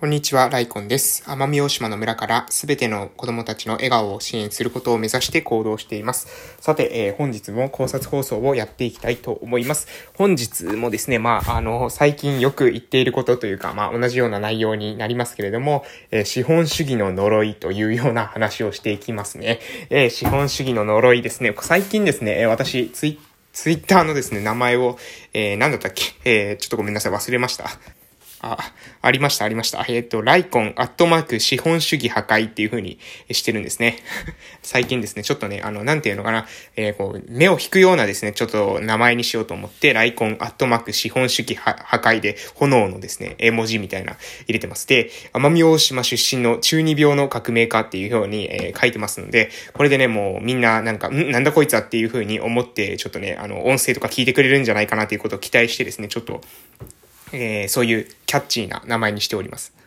こんにちは、ライコンです。奄美大島の村からすべての子供たちの笑顔を支援することを目指して行動しています。さて、えー、本日も考察放送をやっていきたいと思います。本日もですね、まあ、あの、最近よく言っていることというか、まあ、同じような内容になりますけれども、えー、資本主義の呪いというような話をしていきますね。えー、資本主義の呪いですね。最近ですね、私、ツイツイッターのですね、名前を、えー、なんだったっけ？えー、ちょっとごめんなさい、忘れました。あ、ありました、ありました。えっ、ー、と、ライコン、アットマーク、資本主義破壊っていう風にしてるんですね。最近ですね、ちょっとね、あの、なんていうのかな、えー、こう、目を引くようなですね、ちょっと名前にしようと思って、ライコン、アットマーク、資本主義破壊で、炎のですね、絵文字みたいな入れてます。で、奄美大島出身の中二病の革命家っていうように、えー、書いてますので、これでね、もうみんななんか、ん？なんだこいつはっていう風に思って、ちょっとね、あの、音声とか聞いてくれるんじゃないかなということを期待してですね、ちょっと、えー、そういうキャッチーな名前にしております。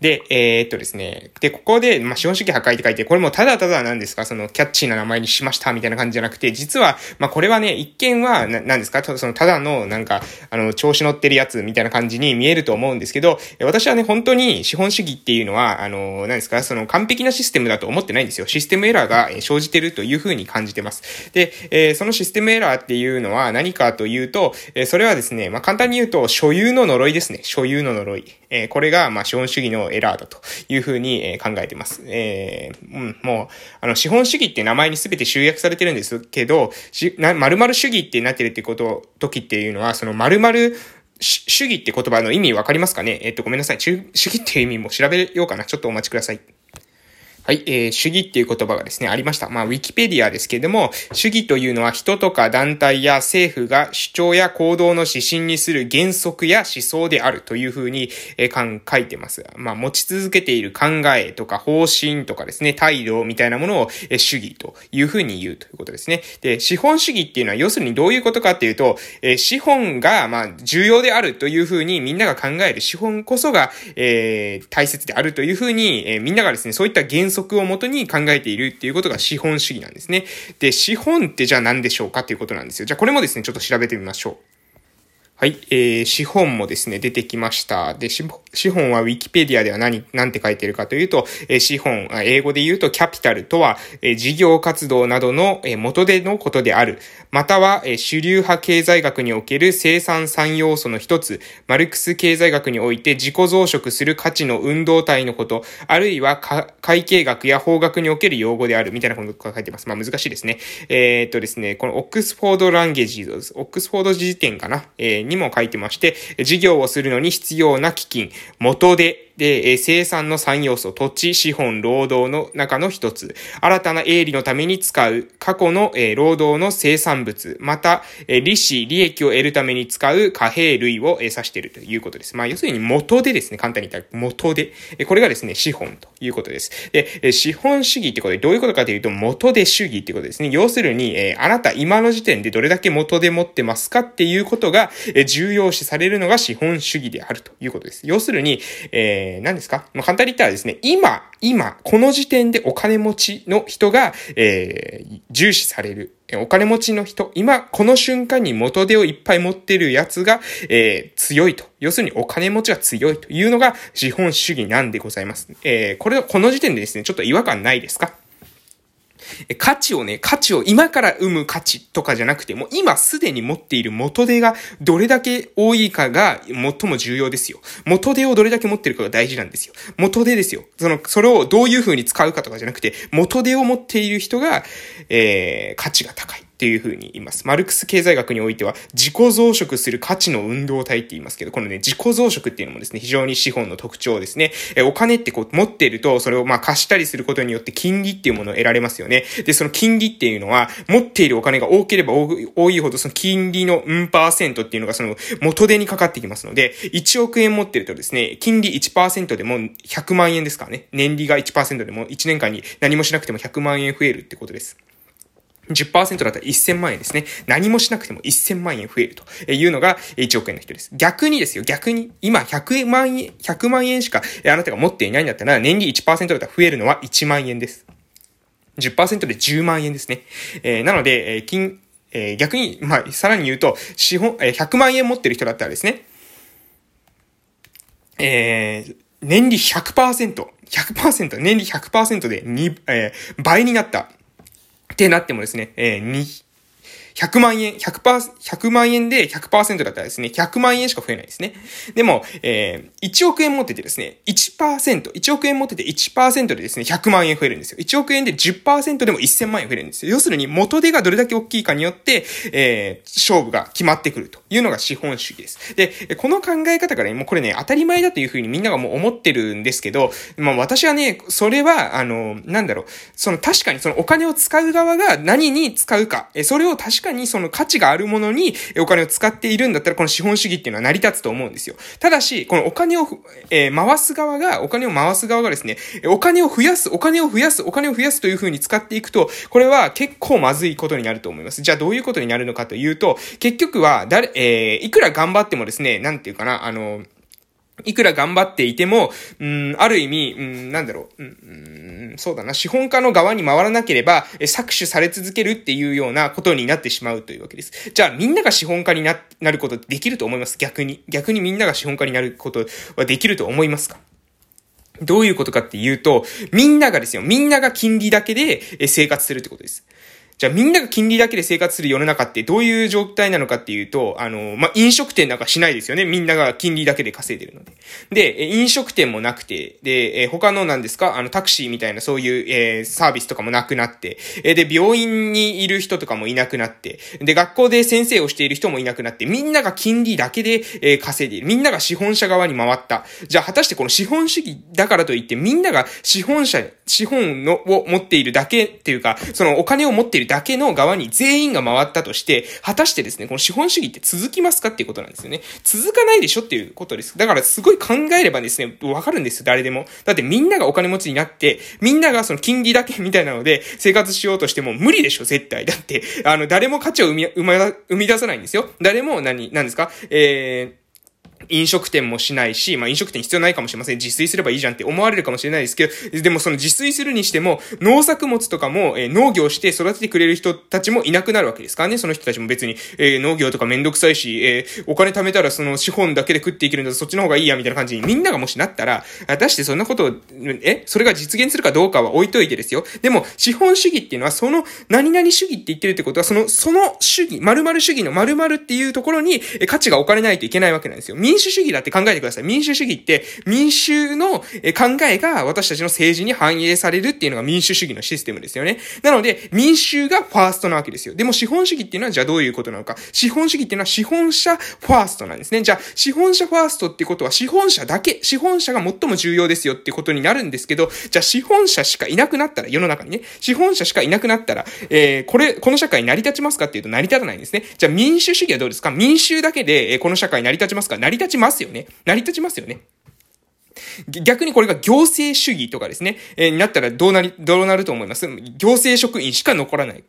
で、えー、っとですね。で、ここで、まあ、資本主義破壊って書いて、これもただただなんですか、その、キャッチーな名前にしました、みたいな感じじゃなくて、実は、まあ、これはね、一見は、な、なんですか、その、ただの、なんか、あの、調子乗ってるやつ、みたいな感じに見えると思うんですけど、私はね、本当に資本主義っていうのは、あの、何ですか、その、完璧なシステムだと思ってないんですよ。システムエラーが生じてるというふうに感じてます。で、えー、そのシステムエラーっていうのは何かというと、えー、それはですね、まあ、簡単に言うと、所有の呪いですね。所有の呪い。え、これが、ま、資本主義のエラーだというふうに、え考えてます。えー、うん、もう、あの、資本主義って名前に全て集約されてるんですけど、し、な、〇〇主義ってなってるってこと、時っていうのは、その〇〇主義って言葉の意味わかりますかね？えっと、ごめんなさい。主義っていう意味も調べようかな。ちょっとお待ちください。はい、えー、主義っていう言葉がですね、ありました。まあ、ウィキペディアですけれども、主義というのは人とか団体や政府が主張や行動の指針にする原則や思想であるというふうに、えー、書いてます。まあ、持ち続けている考えとか方針とかですね、態度みたいなものを、えー、主義というふうに言うということですね。で、資本主義っていうのは要するにどういうことかっていうと、えー、資本が、まあ、重要であるというふうにみんなが考える資本こそが、えー、大切であるというふうに、えー、みんながですね、そういった原則則をもとに考えているっていうことが資本主義なんですね。で、資本ってじゃあ何でしょうかっていうことなんですよ。じゃあこれもですね、ちょっと調べてみましょう。はい、えー、資本もですね、出てきました。で、資資本は Wikipedia では何、なんて書いてるかというと、え、資本、英語で言うとキャピタルとは、え、事業活動などの、え、元でのことである。または、え、主流派経済学における生産産要素の一つ、マルクス経済学において自己増殖する価値の運動体のこと、あるいは会計学や法学における用語である、みたいなことが書いてます。まあ難しいですね。えー、っとですね、このオックスフォードランゲージズ、オックスフォード辞典かな？えーにも書いてまして、事業をするのに必要な基金、元でで、え生産の3要素、土地、資本、労働の中の一つ、新たな営利のために使う、過去の、え労働の生産物、また、え利子、利益を得るために使う貨幣類を、え指しているということです。まあ、要するに元でですね、簡単に言ったら元で、えこれがですね、資本ということです。で、え資本主義ってことでどういうことかというと、元で主義ってことですね。要するに、えあなた今の時点でどれだけ元で持ってますかっていうことが、え重要視されるのが資本主義であるということです。要するに、えーえー、何ですか？まあ、簡単に言ったらですね、今、今、この時点でお金持ちの人が、えー、重視される。お金持ちの人、今、この瞬間に元手をいっぱい持ってるやつが、えー、強いと。要するにお金持ちが強いというのが資本主義なんでございます。えー、これ、この時点でですね、ちょっと違和感ないですか？価値をね、価値を今から生む価値とかじゃなくて、もう今すでに持っている元手がどれだけ多いかが最も重要ですよ。元手をどれだけ持ってるかが大事なんですよ。元手ですよ。その、それをどういう風に使うかとかじゃなくて、元手を持っている人が、えー、価値が高い。っていうふうに言います。マルクス経済学においては、自己増殖する価値の運動体って言いますけど、このね、自己増殖っていうのもですね、非常に資本の特徴ですね。え、お金ってこう、持っていると、それをまあ貸したりすることによって金利っていうものを得られますよね。で、その金利っていうのは、持っているお金が多ければ多いほど、その金利のうんパーセントっていうのがその元手にかかってきますので、1億円持ってるとですね、金利1%でも100万円ですからね。年利が1%でも1年間に何もしなくても100万円増えるってことです。10%だったら1000万円ですね。何もしなくても1000万円増えるというのが1億円の人です。逆にですよ、逆に、今100万円、100万円しかあなたが持っていないんだったら、年利1%だったら増えるのは1万円です。10%で10万円ですね。えー、なので、えー、金、えー、逆に、まあ、さらに言うと、資本、えー、100万円持ってる人だったらですね、えー、年利100%、100%、年利100%で2、えー、倍になった。ってなってもですね、えー、100万円、100%、100万円で100%だったらですね、100万円しか増えないですね。でも、えー、1億円持っててですね、1%、1億円持ってて1%でですね、100万円増えるんですよ。1億円で10%でも1000万円増えるんですよ。要するに、元手がどれだけ大きいかによって、えー、勝負が決まってくるというのが資本主義です。で、この考え方から、もうこれね、当たり前だというふうにみんながもう思ってるんですけど、まあ私はね、それは、あの、なんだろう、その確かにそのお金を使う側が何に使うか、それを確かにその価値があるものにお金を使っているんだったら、この資本主義っていうのは成り立つと思うんですよ。ただし、このお金を、えー、回す側が、お金を回す側がですね、お金を増やす、お金を増やす、お金を増やすという風に使っていくと、これは結構まずいことになると思います。じゃあどういうことになるのかというと、結局は、誰、えー、いくら頑張ってもですね、なんていうかな、あの、いくら頑張っていても、うん、ある意味、うん、なんだろう、うん、そうだな、資本家の側に回らなければ、え搾取され続けるっていうようなことになってしまうというわけです。じゃあ、みんなが資本家にな、なることできると思います？逆に。逆にみんなが資本家になることはできると思いますか？どういうことかっていうと、みんながですよ、みんなが金利だけで生活するってことです。じゃあみんなが金利だけで生活する世の中ってどういう状態なのかっていうと、あの、まあ、飲食店なんかしないですよね。みんなが金利だけで稼いでるので。で、飲食店もなくて、で、え他のなんですか？あの、タクシーみたいなそういう、えー、サービスとかもなくなって、えで、病院にいる人とかもいなくなって、で、学校で先生をしている人もいなくなって、みんなが金利だけで、えー、稼いでいる。みんなが資本者側に回った。じゃあ果たしてこの資本主義だからといって、みんなが資本者、資本のを持っているだけっていうか、そのお金を持っているだけの側に全員が回ったとして、果たしてですね、この資本主義って続きますかっていうことなんですよね。続かないでしょっていうことです。だからすごい考えればですね、わかるんですよ、誰でも。だってみんながお金持ちになって、みんながその金利だけみたいなので生活しようとしても無理でしょ、絶対。だって、あの、誰も価値を生み、生み出さないんですよ。誰も何、何ですか？えー、飲食店もしないし、まあ飲食店必要ないかもしれません。自炊すればいいじゃんって思われるかもしれないですけど、でもその自炊するにしても、農作物とかも、えー、農業して育ててくれる人たちもいなくなるわけですからね。その人たちも別に、えー、農業とかめんどくさいし、えー、お金貯めたらその資本だけで食っていけるんだそっちの方がいいや、みたいな感じにみんながもしなったら、果たしてそんなことを、え？それが実現するかどうかは置いといてですよ。でも、資本主義っていうのは、その、何々主義って言ってるってことは、その、その主義、〇〇主義の〇〇っていうところに、価値が置かれないといけないわけなんですよ。民民主主義だって考えてください。民主主義って、民衆の考えが私たちの政治に反映されるっていうのが民主主義のシステムですよね。なので、民衆がファーストなわけですよ。でも資本主義っていうのはじゃあどういうことなのか。資本主義っていうのは資本者ファーストなんですね。じゃあ、資本者ファーストってことは資本者だけ、資本者が最も重要ですよってことになるんですけど、じゃあ資本者しかいなくなったら、世の中にね、資本者しかいなくなったら、えー、これ、この社会成り立ちますかっていうと成り立たないんですね。じゃあ民主主義はどうですか？民衆だけで、えこの社会成り立ちますか？成り立立ちますよね。成り立ちますよね。逆にこれが行政主義とかですね、えー、になったらどうなり、どうなると思います？行政職員しか残らない。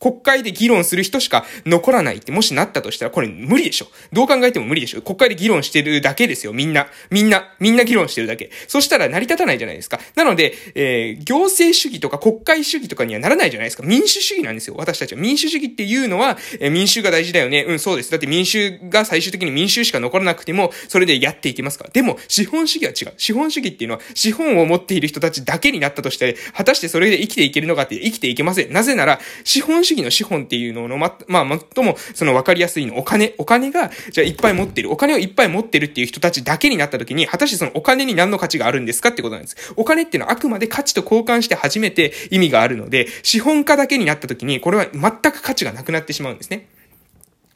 国会で議論する人しか残らないってもしなったとしたら、これ無理でしょ。どう考えても無理でしょ。国会で議論してるだけですよ。みんな。みんな。みんな議論してるだけ。そしたら成り立たないじゃないですか。なので、えー、行政主義とか国会主義とかにはならないじゃないですか。民主主義なんですよ。私たちは。民主主義っていうのは、えー、民衆が大事だよね。うん、そうです。だって民衆が最終的に民衆しか残らなくても、それでやっていけますから。でも、資本主義は違う。資本主義っていうのは、資本を持っている人たちだけになったとして、果たしてそれで生きていけるのかって生きていけません。なぜなら、資本主義主義の資本っていういうのの、ま、まあ、最も、その分かりやすいの、お金、お金が、じゃあいっぱい持ってる、お金をいっぱい持ってるっていう人たちだけになった時に、果たしてそのお金に何の価値があるんですかってことなんです。お金っていうのはあくまで価値と交換して初めて意味があるので、資本家だけになった時に、これは全く価値がなくなってしまうんですね。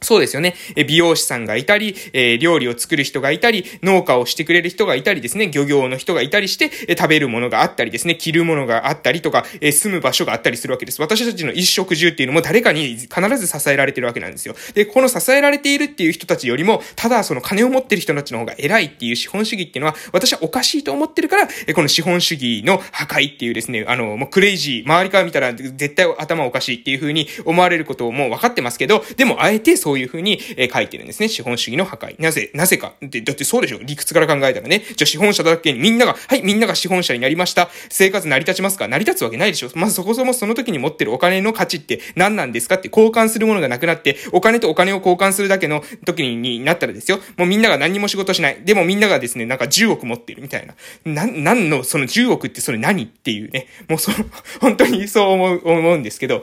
そうですよね。え、美容師さんがいたり、えー、料理を作る人がいたり、農家をしてくれる人がいたりですね、漁業の人がいたりして、え、食べるものがあったりですね、着るものがあったりとか、え、住む場所があったりするわけです。私たちの一食住っていうのも誰かに必ず支えられてるわけなんですよ。で、この支えられているっていう人たちよりも、ただその金を持ってる人たちの方が偉いっていう資本主義っていうのは、私はおかしいと思ってるから、え、この資本主義の破壊っていうですね、あの、もうクレイジー、周りから見たら絶対頭おかしいっていう風に思われることをもう分かってますけど、でもあえてそういうふうに、え書いてるんですね。資本主義の破壊。なぜ、なぜか。で、だってそうでしょ理屈から考えたらね。じゃあ資本者だけにみんなが、はい、みんなが資本者になりました。生活成り立ちますか？成り立つわけないでしょまずそこそもその時に持ってるお金の価値って何なんですか？って交換するものがなくなって、お金とお金を交換するだけの時になったらですよ。もうみんなが何も仕事しない。でもみんながですね、なんか10億持ってるみたいな。な、なんの、その10億ってそれ何？っていうね。もうそ、本当にそう思う、思うんですけど、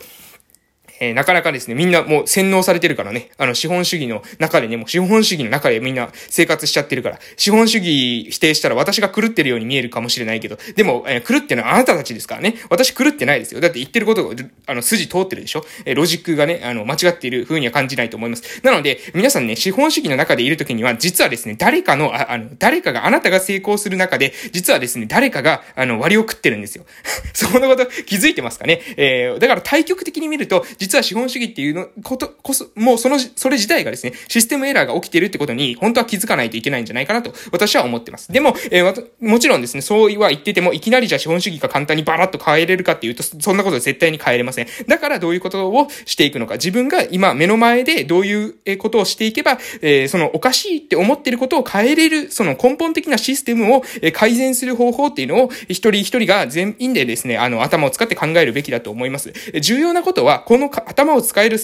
えー、なかなかですね、みんなもう洗脳されてるからね、あの、資本主義の中でね、もう資本主義の中でみんな生活しちゃってるから、資本主義否定したら私が狂ってるように見えるかもしれないけど、でも、えー、狂ってるのはあなたたちですからね。私狂ってないですよ。だって言ってることが、あの、筋通ってるでしょ？えー、ロジックがね、あの、間違っている風には感じないと思います。なので、皆さんね、資本主義の中でいるときには、実はですね、誰かの、ああの、誰かが、あなたが成功する中で、実はですね、誰かが、あの、割を食ってるんですよ。そのこと気づいてますかね？えー、だから対極的に見ると、実実は資本主義っていうのことこそ、もうその、それ自体がですね、システムエラーが起きてるってことに、本当は気づかないといけないんじゃないかなと、私は思ってます。でも、えー、もちろんですね、そうは言ってても、いきなりじゃ資本主義が簡単にバラッと変えれるかっていうと、そんなこと絶対に変えれません。だからどういうことをしていくのか、自分が今目の前でどういうことをしていけば、えー、そのおかしいって思ってることを変えれる、その根本的なシステムを改善する方法っていうのを、一人一人が全員でですね、あの、頭を使って考えるべきだと思います。重要なことは、この頭を使える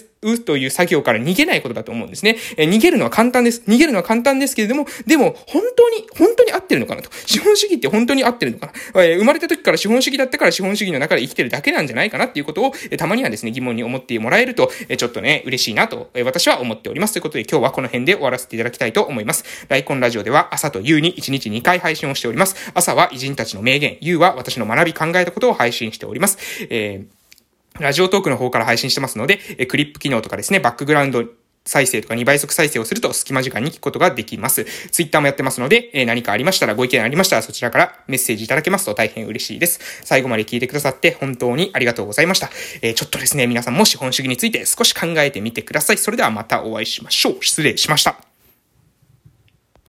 という作業から逃げないことだと思うんですね。え逃げるのは簡単です。逃げるのは簡単ですけれども、でも、本当に、本当に合ってるのかなと。資本主義って本当に合ってるのかな。えー、生まれた時から資本主義だったから資本主義の中で生きてるだけなんじゃないかなっていうことを、えたまにはですね、疑問に思ってもらえると、えちょっとね、嬉しいなと、え私は思っております。ということで今日はこの辺で終わらせていただきたいと思います。ライコンラジオでは朝と夕に1日2回配信をしております。朝は偉人たちの名言、夕は私の学び考えたことを配信しております。えーラジオトークの方から配信してますので、えクリップ機能とかですね、バックグラウンド再生とか2倍速再生をすると隙間時間に聞くことができます。ツイッターもやってますので、え何かありましたら、ご意見ありましたら、そちらからメッセージいただけますと大変嬉しいです。最後まで聞いてくださって本当にありがとうございました。え、ちょっとですね、皆さんも資本主義について少し考えてみてください。それではまたお会いしましょう。失礼しました。